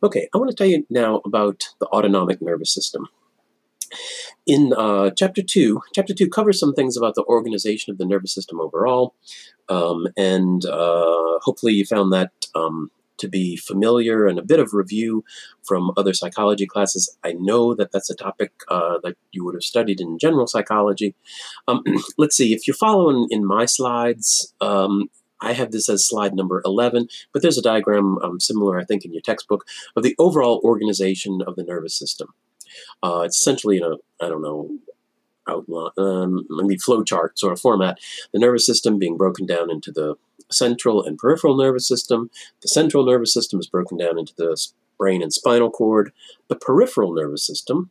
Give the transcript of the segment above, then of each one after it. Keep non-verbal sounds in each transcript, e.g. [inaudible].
Okay, I want to tell you now about the autonomic nervous system. In uh, chapter two, chapter two covers some things about the organization of the nervous system overall, um, and uh, hopefully you found that um, to be familiar and a bit of review from other psychology classes. I know that that's a topic uh, that you would have studied in general psychology. Um, [clears throat] let's see, if you're following in my slides, um, I have this as slide number 11, but there's a diagram um, similar, I think, in your textbook of the overall organization of the nervous system. Uh, it's essentially in a, I don't know, outline, um, maybe flow chart sort of format. The nervous system being broken down into the central and peripheral nervous system. The central nervous system is broken down into the brain and spinal cord. The peripheral nervous system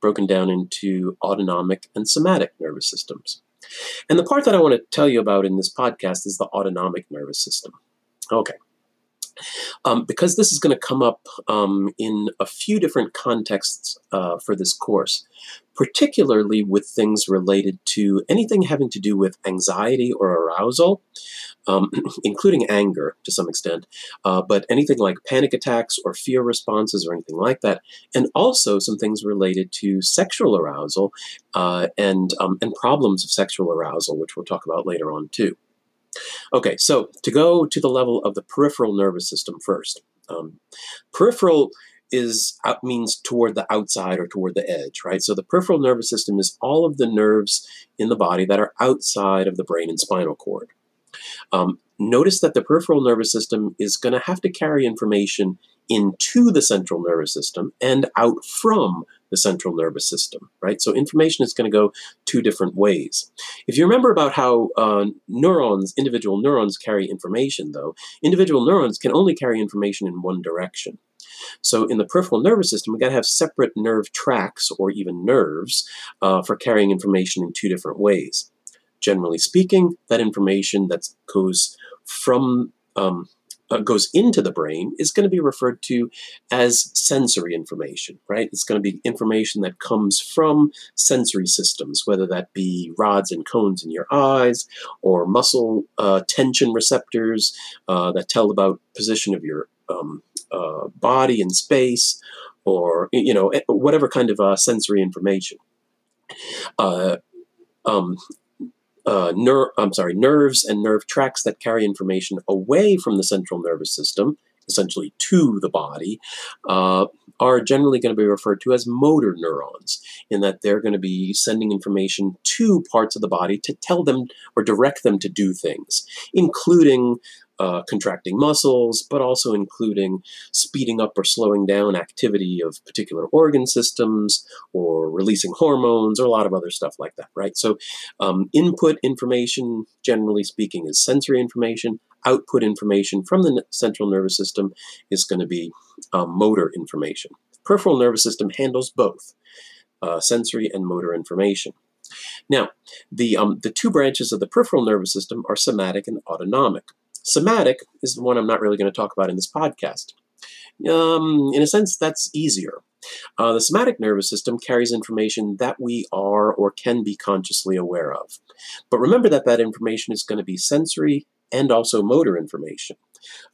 broken down into autonomic and somatic nervous systems. And the part that I want to tell you about in this podcast is the autonomic nervous system. Okay. Um, because this is going to come up um, in a few different contexts uh, for this course, particularly with things related to anything having to do with anxiety or arousal, um, [clears throat] including anger to some extent, uh, but anything like panic attacks or fear responses or anything like that, and also some things related to sexual arousal uh, and um, and problems of sexual arousal, which we'll talk about later on too. Okay, so to go to the level of the peripheral nervous system first. Um, peripheral is out, means toward the outside or toward the edge, right? So the peripheral nervous system is all of the nerves in the body that are outside of the brain and spinal cord. Um, notice that the peripheral nervous system is going to have to carry information into the central nervous system and out from the central nervous system, right? So information is going to go two different ways. If you remember about how uh, neurons, individual neurons carry information, though, individual neurons can only carry information in one direction. So in the peripheral nervous system, we've got to have separate nerve tracts or even nerves uh, for carrying information in two different ways. Generally speaking, that information that goes from um, uh, goes into the brain is going to be referred to as sensory information, right? It's going to be information that comes from sensory systems, whether that be rods and cones in your eyes or muscle uh, tension receptors uh, that tell about position of your um, uh, body in space, or you know eh, whatever kind of uh, sensory information. Uh, um, uh, ner- I'm sorry, nerves and nerve tracts that carry information away from the central nervous system, essentially to the body, uh, are generally going to be referred to as motor neurons, in that they're going to be sending information to parts of the body to tell them or direct them to do things, including uh, contracting muscles, but also including speeding up or slowing down activity of particular organ systems or releasing hormones or a lot of other stuff like that, right? So, um, input information, generally speaking, is sensory information. Output information from the central nervous system is going to be um, motor information. Peripheral nervous system handles both uh, sensory and motor information. Now, the, um, the two branches of the peripheral nervous system are somatic and autonomic. Somatic is the one I'm not really going to talk about in this podcast. Um, in a sense, that's easier. Uh, the somatic nervous system carries information that we are or can be consciously aware of. But remember that that information is going to be sensory and also motor information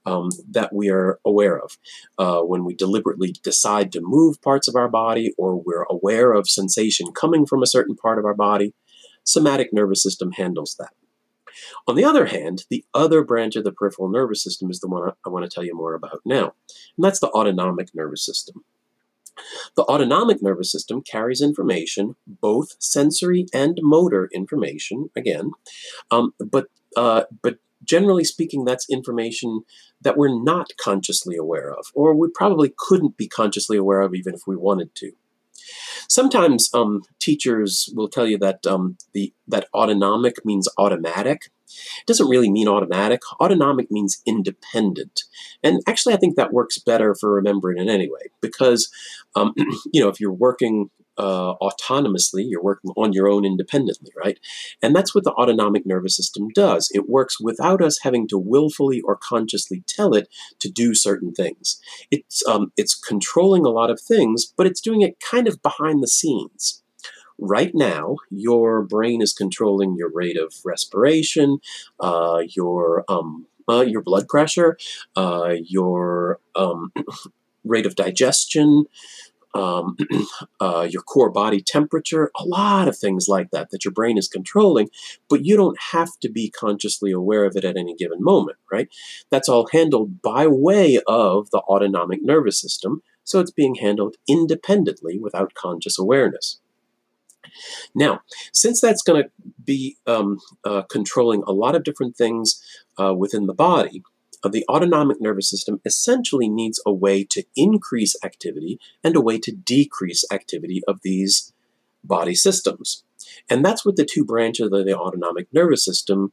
um, that we are aware of. Uh, when we deliberately decide to move parts of our body or we're aware of sensation coming from a certain part of our body, somatic nervous system handles that. On the other hand, the other branch of the peripheral nervous system is the one I want to tell you more about now, and that's the autonomic nervous system. The autonomic nervous system carries information, both sensory and motor information, again, um, but uh, but generally speaking, that's information that we're not consciously aware of, or we probably couldn't be consciously aware of even if we wanted to. Sometimes um, teachers will tell you that um, the that autonomic means automatic. It doesn't really mean automatic. Autonomic means independent, and actually, I think that works better for remembering it anyway. Because um, [clears throat] you know, if you're working uh, autonomously, you're working on your own independently, right? And that's what the autonomic nervous system does. It works without us having to willfully or consciously tell it to do certain things. It's um, it's controlling a lot of things, but it's doing it kind of behind the scenes. Right now, your brain is controlling your rate of respiration, uh, your um, uh, your blood pressure, uh, your um, [clears throat] rate of digestion, um, [clears throat] uh, your core body temperature, a lot of things like that that your brain is controlling, but you don't have to be consciously aware of it at any given moment, right? That's all handled by way of the autonomic nervous system, so it's being handled independently without conscious awareness. Now, since that's going to be um, uh, controlling a lot of different things uh, within the body, the autonomic nervous system essentially needs a way to increase activity and a way to decrease activity of these body systems. And that's what the two branches of the autonomic nervous system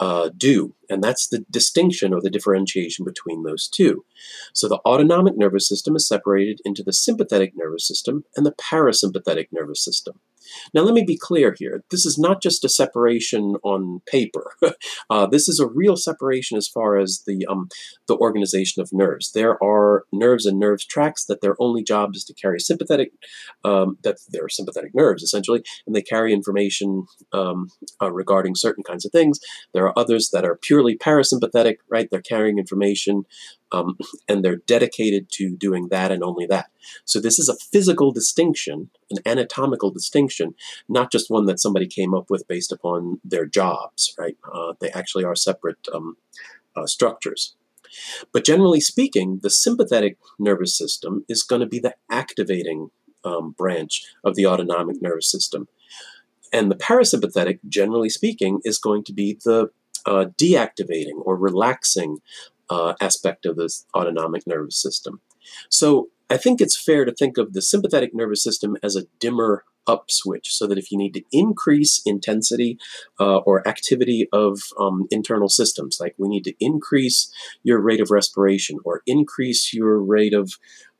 uh, do. And that's the distinction or the differentiation between those two. So the autonomic nervous system is separated into the sympathetic nervous system and the parasympathetic nervous system. Now, let me be clear here. This is not just a separation on paper. [laughs] uh, this is a real separation as far as the um, the organization of nerves. There are nerves and nerve tracts that their only job is to carry sympathetic, um, that they're sympathetic nerves essentially, and they carry information um, uh, regarding certain kinds of things. There are others that are purely parasympathetic, right? They're carrying information um, and they're dedicated to doing that and only that. So this is a physical distinction, an anatomical distinction, not just one that somebody came up with based upon their jobs, right? Uh, they actually are separate um, uh, structures. But generally speaking, the sympathetic nervous system is going to be the activating um, branch of the autonomic nervous system. And the parasympathetic, generally speaking, is going to be the uh, deactivating or relaxing uh, aspect of the autonomic nervous system. So I think it's fair to think of the sympathetic nervous system as a dimmer up switch so that if you need to increase intensity uh, or activity of um, internal systems, like we need to increase your rate of respiration or increase your rate of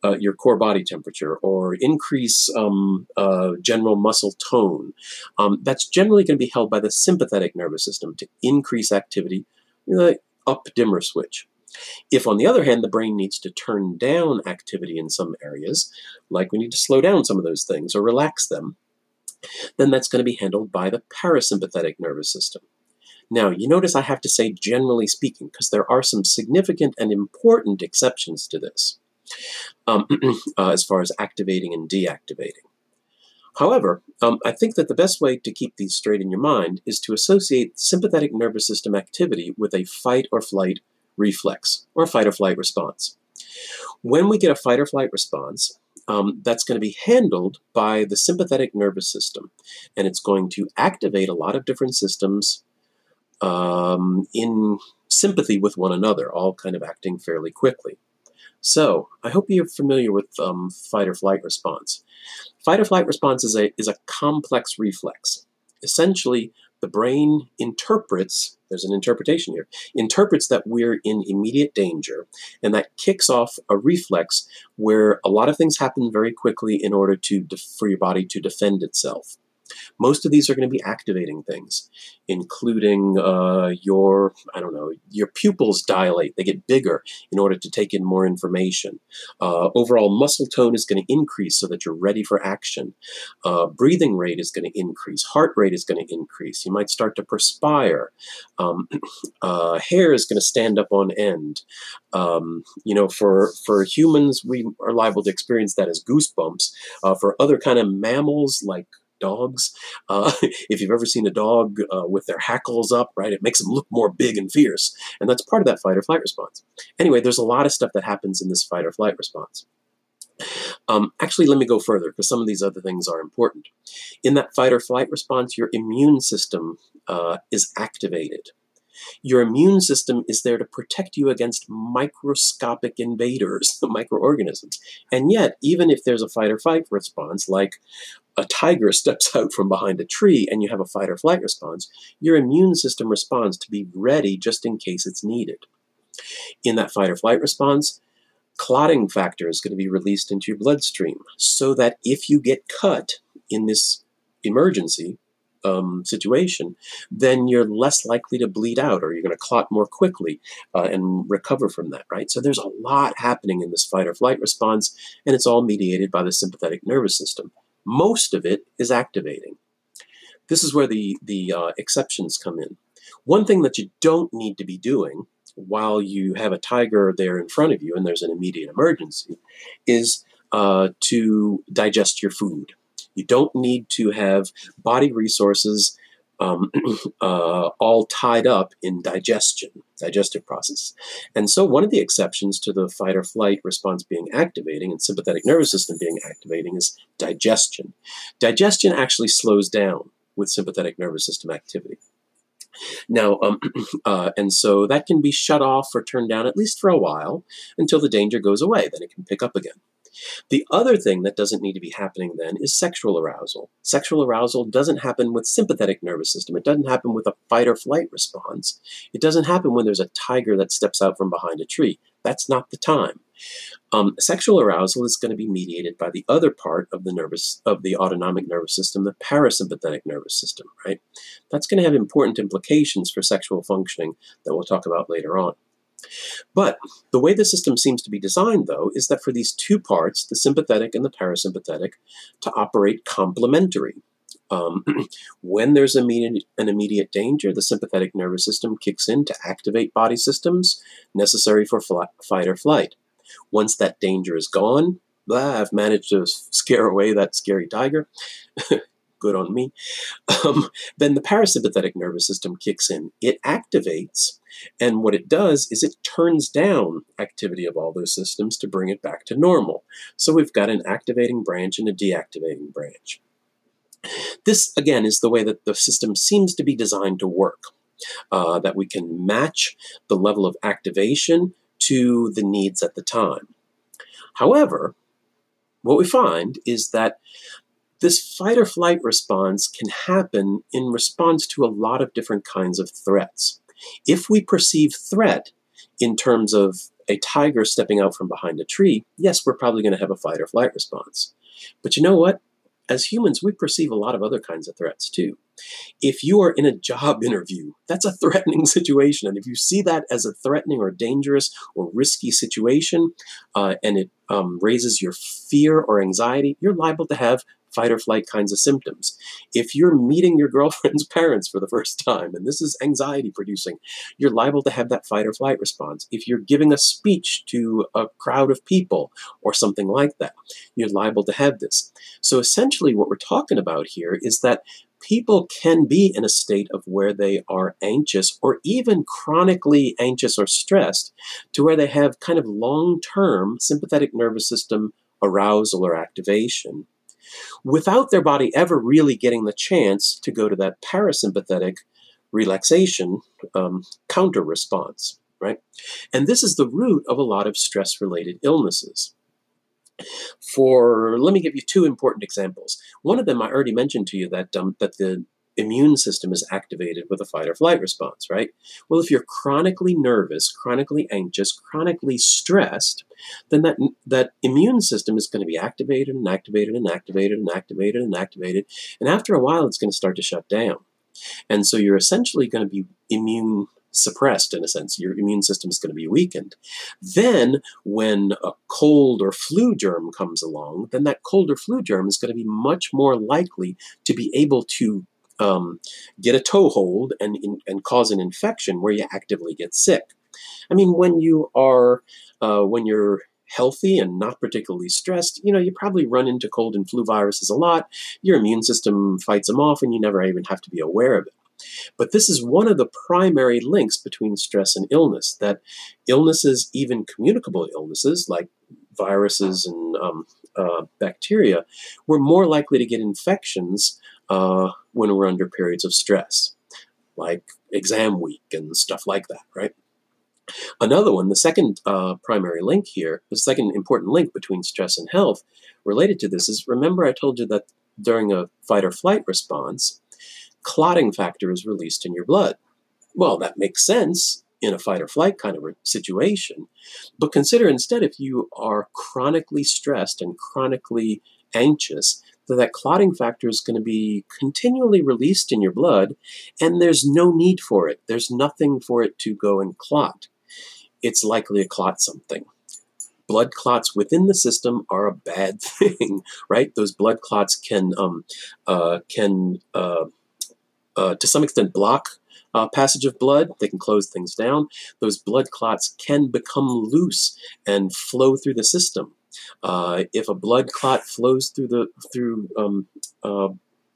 uh, your core body temperature or increase um, uh, general muscle tone, um, that's generally going to be held by the sympathetic nervous system to increase activity, the up dimmer switch. If, on the other hand, the brain needs to turn down activity in some areas, like we need to slow down some of those things or relax them, then that's going to be handled by the parasympathetic nervous system. Now, you notice I have to say generally speaking, because there are some significant and important exceptions to this um, [clears throat] uh, as far as activating and deactivating. However, um, I think that the best way to keep these straight in your mind is to associate sympathetic nervous system activity with a fight or flight reflex or fight or flight response. When we get a fight or flight response, um, that's going to be handled by the sympathetic nervous system, and it's going to activate a lot of different systems um, in sympathy with one another, all kind of acting fairly quickly. So, I hope you're familiar with um, fight or flight response. Fight or flight response is a, is a complex reflex. Essentially, the brain interprets, there's an interpretation here, interprets that we're in immediate danger, and that kicks off a reflex where a lot of things happen very quickly in order to for your body to defend itself. Most of these are going to be activating things, including uh, your, I don't know, your pupils dilate. They get bigger in order to take in more information. Uh, overall muscle tone is going to increase so that you're ready for action. Uh, breathing rate is going to increase. Heart rate is going to increase. You might start to perspire. Um, [clears throat] uh, hair is going to stand up on end. Um, you know, for, for humans, we are liable to experience that as goosebumps. Uh, for other kind of mammals like dogs. Uh, [laughs] if you've ever seen a dog uh, with their hackles up, right, it makes them look more big and fierce. And that's part of that fight or flight response. Anyway, there's a lot of stuff that happens in this fight or flight response. Um, actually, let me go further because some of these other things are important. In that fight or flight response, your immune system uh, is activated. Your immune system is there to protect you against microscopic invaders, [laughs] microorganisms. And yet, even if there's a fight or flight response, like a tiger [laughs] steps out from behind a tree and you have a fight or flight response, your immune system responds to be ready just in case it's needed. In that fight or flight response, clotting factor is going to be released into your bloodstream so that if you get cut in this emergency, um, situation, then you're less likely to bleed out or you're going to clot more quickly uh, and recover from that, right? So there's a lot happening in this fight or flight response, and it's all mediated by the sympathetic nervous system. Most of it is activating. This is where the, the uh, exceptions come in. One thing that you don't need to be doing while you have a tiger there in front of you and there's an immediate emergency is uh, to digest your food. You don't need to have body resources um, [clears throat] uh, all tied up in digestion, digestive process. And so one of the exceptions to the fight or flight response being activating and sympathetic nervous system being activating is digestion. Digestion actually slows down with sympathetic nervous system activity. Now, um, [clears throat] uh, and so that can be shut off or turned down at least for a while until the danger goes away. Then it can pick up again. The other thing that doesn't need to be happening then is sexual arousal. Sexual arousal doesn't happen with sympathetic nervous system. It doesn't happen with a fight or flight response. It doesn't happen when there's a tiger that steps out from behind a tree. That's not the time. Um, sexual arousal is going to be mediated by the other part of the nervous of the autonomic nervous system, the parasympathetic nervous system, right? That's going to have important implications for sexual functioning that we'll talk about later on. But the way the system seems to be designed, though, is that for these two parts, the sympathetic and the parasympathetic, to operate complementary. Um, [clears throat] when there's immediate, an immediate danger, the sympathetic nervous system kicks in to activate body systems necessary for fight or flight. Once that danger is gone, blah, I've managed to scare away that scary tiger. [laughs] Good on me. Um, then the parasympathetic nervous system kicks in. It activates and what it does is it turns down activity of all those systems to bring it back to normal. So we've got an activating branch and a deactivating branch. This, again, is the way that the system seems to be designed to work, uh, that we can match the level of activation to the needs at the time. However, what we find is that this fight or flight response can happen in response to a lot of different kinds of threats. If we perceive threat in terms of a tiger stepping out from behind a tree, yes, we're probably going to have a fight or flight response. But you know what? As humans, we perceive a lot of other kinds of threats too. If you are in a job [laughs] interview, that's a threatening [laughs] situation. And if you see that as a threatening or dangerous or risky situation, uh, and it um, raises your fear or anxiety, you're liable to have fight or flight kinds of symptoms. If you're meeting your [laughs] girlfriend's parents for the first time, and this is anxiety producing, you're liable to have that fight or flight response. If you're giving a speech to a crowd of people or something like that, you're liable to have this. So essentially, what we're talking about here is that people can be in a state of where they are anxious or even chronically anxious or stressed to where they have kind of long term sympathetic nervous system arousal or activation without their body ever really getting the chance to go to that parasympathetic relaxation um, counter response, right? And this is the root of a lot of stress related illnesses. For let me give you two important examples. One of them I already mentioned to you that um, that the immune system is activated with a fight or flight response, right? Well, if you're chronically nervous, chronically anxious, chronically stressed, then that, that immune system is going to be activated and activated and activated and activated and activated. And after a while, it's going to start to shut down. And so you're essentially going to be immune suppressed in a sense. Your immune system is going to be weakened. Then, when a cold or flu germ comes along, then that cold or flu germ is going to be much more likely to be able to um, get a toehold and, and cause an infection where you actively get sick. I mean, when you are, uh, when you're healthy and not particularly stressed, you know, you probably run into cold and flu viruses a lot. Your immune system fights them off and you never even have to be aware of it. But this is one of the primary links between stress and illness, that illnesses, even communicable illnesses like viruses and um, uh, bacteria, we're more likely to get infections uh, when we're under periods of stress, like exam week and stuff like that, right? Another one, the second uh, primary link here, the second important link between stress and health related to this is remember I told you that during a fight or flight response, clotting factor is released in your blood. Well, that makes sense in a fight or flight kind of situation, but consider instead if you are chronically stressed and chronically anxious, that that clotting factor is going to be continually released in your blood, and there's no need for it. There's nothing for it to go and clot. It's likely to clot something. Blood clots within the system are a bad [laughs] thing, right? Those blood clots can um, uh, can uh, uh, to some extent block uh, passage of blood, they can close things down. Those blood clots can become loose and flow through the system. Uh, if a blood clot flows through the through um,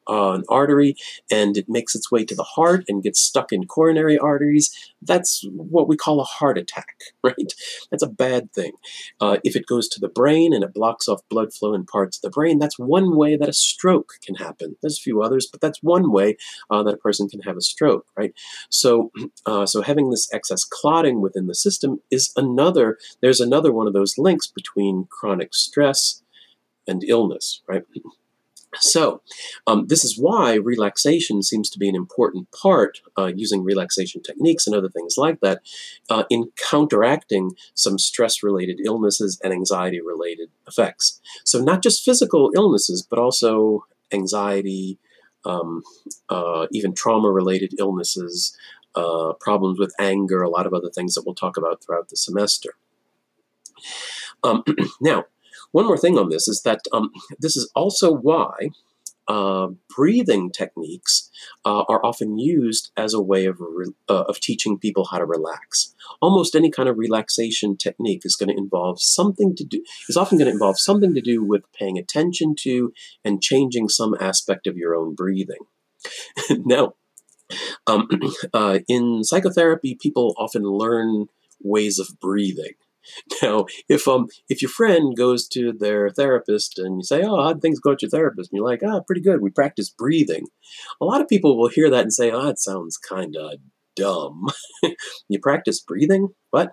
uh, an artery and it makes its way to the heart and gets stuck in coronary arteries, that's what we call a heart attack, [laughs] right? That's a bad thing. Uh, if it goes to the brain and it blocks off blood flow in parts of the brain, that's one way that a stroke can happen. There's a few others, but that's one way uh, that a person can have a stroke, right? So, [clears throat] uh, so having this excess clotting within the system is another. There's another one of those links between chronic stress and illness, right? So, um, this is why relaxation seems to be an important part, uh, using relaxation techniques and other things like that, uh, in counteracting some stress related illnesses and anxiety related effects. So, not just physical illnesses, but also anxiety, um, uh, even trauma related illnesses, uh, problems with anger, a lot of other things that we'll talk about throughout the semester. Um, [clears throat] now, one more thing on this is that um, this is also why uh, breathing techniques uh, are often used as a way of, uh, of teaching people how to relax. Almost any kind of relaxation technique is going to involve something to do, is often going to involve something to do with paying attention to and changing some aspect of your own breathing. [laughs] now, um, [clears throat] uh, in psychotherapy, people often learn ways of breathing. [laughs] Now, if um if your friend goes to their therapist and you say, "Oh, how'd things go at your therapist?" and you're like, "Ah, pretty good. We practice breathing," a lot of people will hear that and say, "Oh, it sounds kind of dumb." [laughs] you practice breathing, what?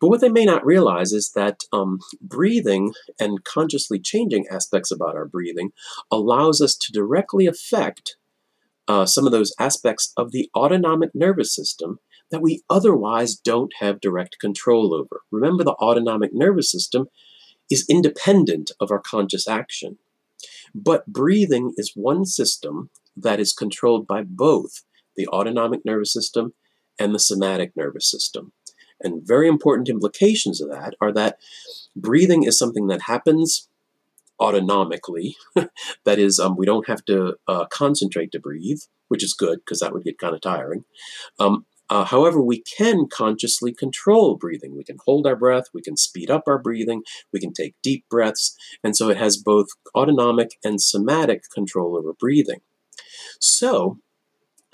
But what they may not realize is that um, breathing and consciously changing aspects about our breathing allows us to directly affect uh, some of those aspects of the autonomic nervous system that we otherwise don't have direct control over. Remember, the autonomic nervous system is independent of our conscious action. But breathing is one system that is controlled by both the autonomic nervous system and the somatic nervous system. And very important implications of that are that breathing is something that happens autonomically. [laughs] that is, um, we don't have to uh, concentrate to breathe, which is good because that would get kind of tiring. Um, uh, however, we can consciously control breathing. We can hold our breath, we can speed up our breathing, we can take deep breaths, and so it has both autonomic and somatic control over breathing. So,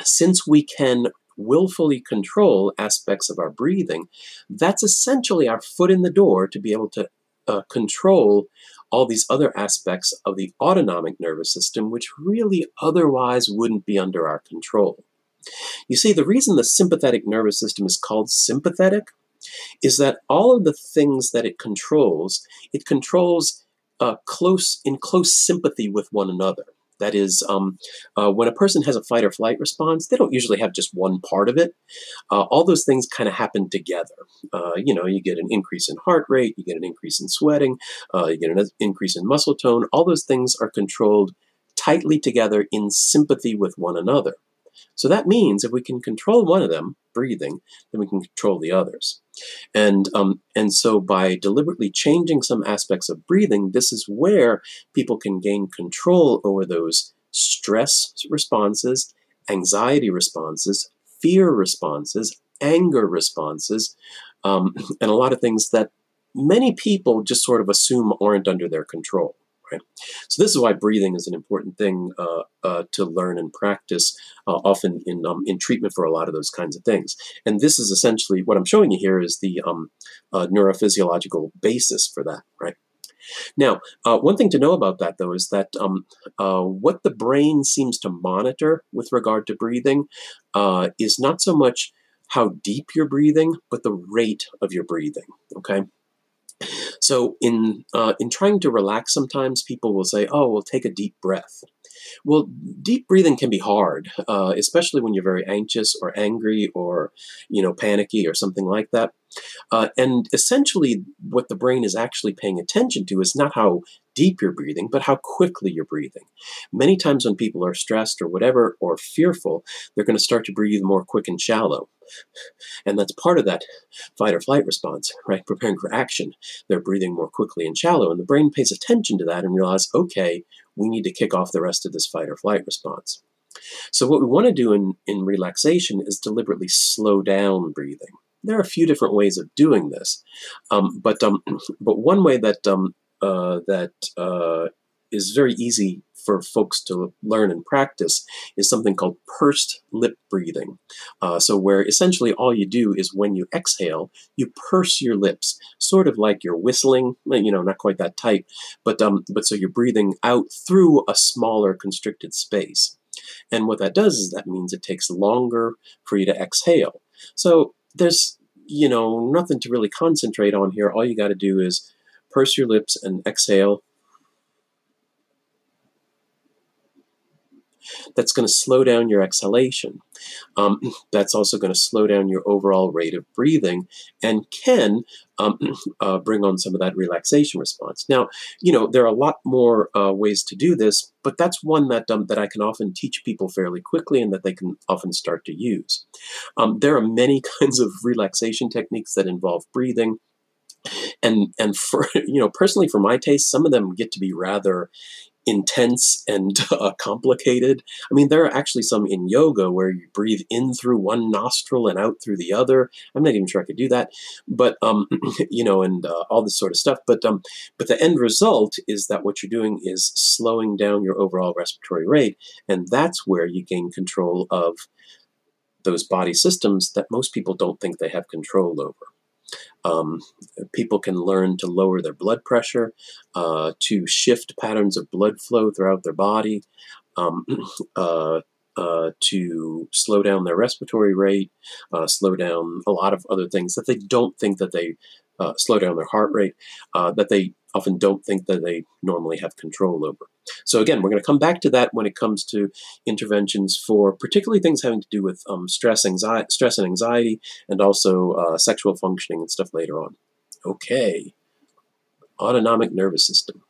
since we can willfully control aspects of our breathing, that's essentially our foot in the door to be able to uh, control all these other aspects of the autonomic nervous system, which really otherwise wouldn't be under our control. You see, the reason the sympathetic nervous system is called sympathetic is that all of the things that it controls, it controls uh, close in close sympathy with one another. That is, um, uh, when a person has a fight or flight response, they don't usually have just one part of it. Uh, all those things kind of happen together. Uh, you know, you get an increase in heart rate, you get an increase in sweating, uh, you get an increase in muscle tone. All those things are controlled tightly together in sympathy with one another. So that means if we can control one of them, breathing, then we can control the others. And, um, and so by deliberately changing some aspects of breathing, this is where people can gain control over those stress responses, anxiety responses, fear responses, anger responses, um, [laughs] and a lot of things that many people just sort of assume aren't under their control. Right? So this is why breathing is an important thing uh, uh, to learn and practice, uh, often in um, in treatment for a lot of those kinds of things. And this is essentially what I'm showing you here is the um, uh, neurophysiological basis for that, right? Now, uh, one thing to know about that, though, is that um, uh, what the brain seems to monitor with regard to breathing is not so much how deep you're breathing, but the rate of your breathing. Okay. So in uh, in trying to relax, sometimes people will say, "Oh, well, take a deep breath." Well, deep breathing can be hard, uh, especially when you're very anxious or angry or you know panicky or something like that. Uh, and essentially, what the brain is actually paying attention to is not how deep you're breathing, but how quickly you're breathing. Many times when people are stressed or whatever or fearful, they're going to start to breathe more quick and shallow. And that's part of that fight or flight response, right? Preparing for action. They're breathing more quickly and shallow. And the brain pays attention to that and realizes, okay, we need to kick off the rest of this fight or flight response. So what we want to do in, in relaxation is deliberately slow down breathing. There are a few different ways of doing this, um, but um, [clears throat] but one way that um, uh, that uh, is very easy for folks to learn and practice is something called pursed lip breathing. Uh, so, where essentially all you do is when you exhale, you purse your lips, sort of like you're whistling, you know, not quite that tight, but, um, but so you're breathing out through a smaller constricted space. And what that does is that means it takes longer for you to exhale. So, there's, you know, nothing to really concentrate on here. All you got to do is purse your lips and exhale That's going to slow down your exhalation. Um, [clears throat] that's also going to slow down your overall rate of breathing and can um, [clears throat] uh, bring on some of that relaxation response. Now, you know, there are a lot more uh, ways to do this, but that's one that, um, that I can often teach people fairly quickly and that they can often start to use. Um, there are many [laughs] kinds of relaxation techniques that involve breathing and and for [laughs] you know personally for my taste some of them get to be rather intense and [laughs] uh, complicated. I mean, there are actually some in yoga where you breathe in through one nostril and out through the other. I'm not even sure I could do that, but um, [clears throat] you know, and uh, all this sort of stuff. But um, but the end result is that what you're doing is slowing down your overall respiratory rate, and that's where you gain control of those body systems that most people don't think they have control over. Um, people can learn to lower their blood pressure, uh, to shift patterns of blood flow throughout their body, um, [clears throat] uh, uh, to slow down their respiratory rate, uh, slow down a lot of other things that they don't think that they uh, slow down their heart rate, uh, that they often don't think that they normally have control over. So again, we're going to come back to that when it comes to interventions for particularly things having to do with um, stress, anxiety, stress and anxiety, and also uh, sexual functioning and stuff later on. Okay, autonomic nervous system.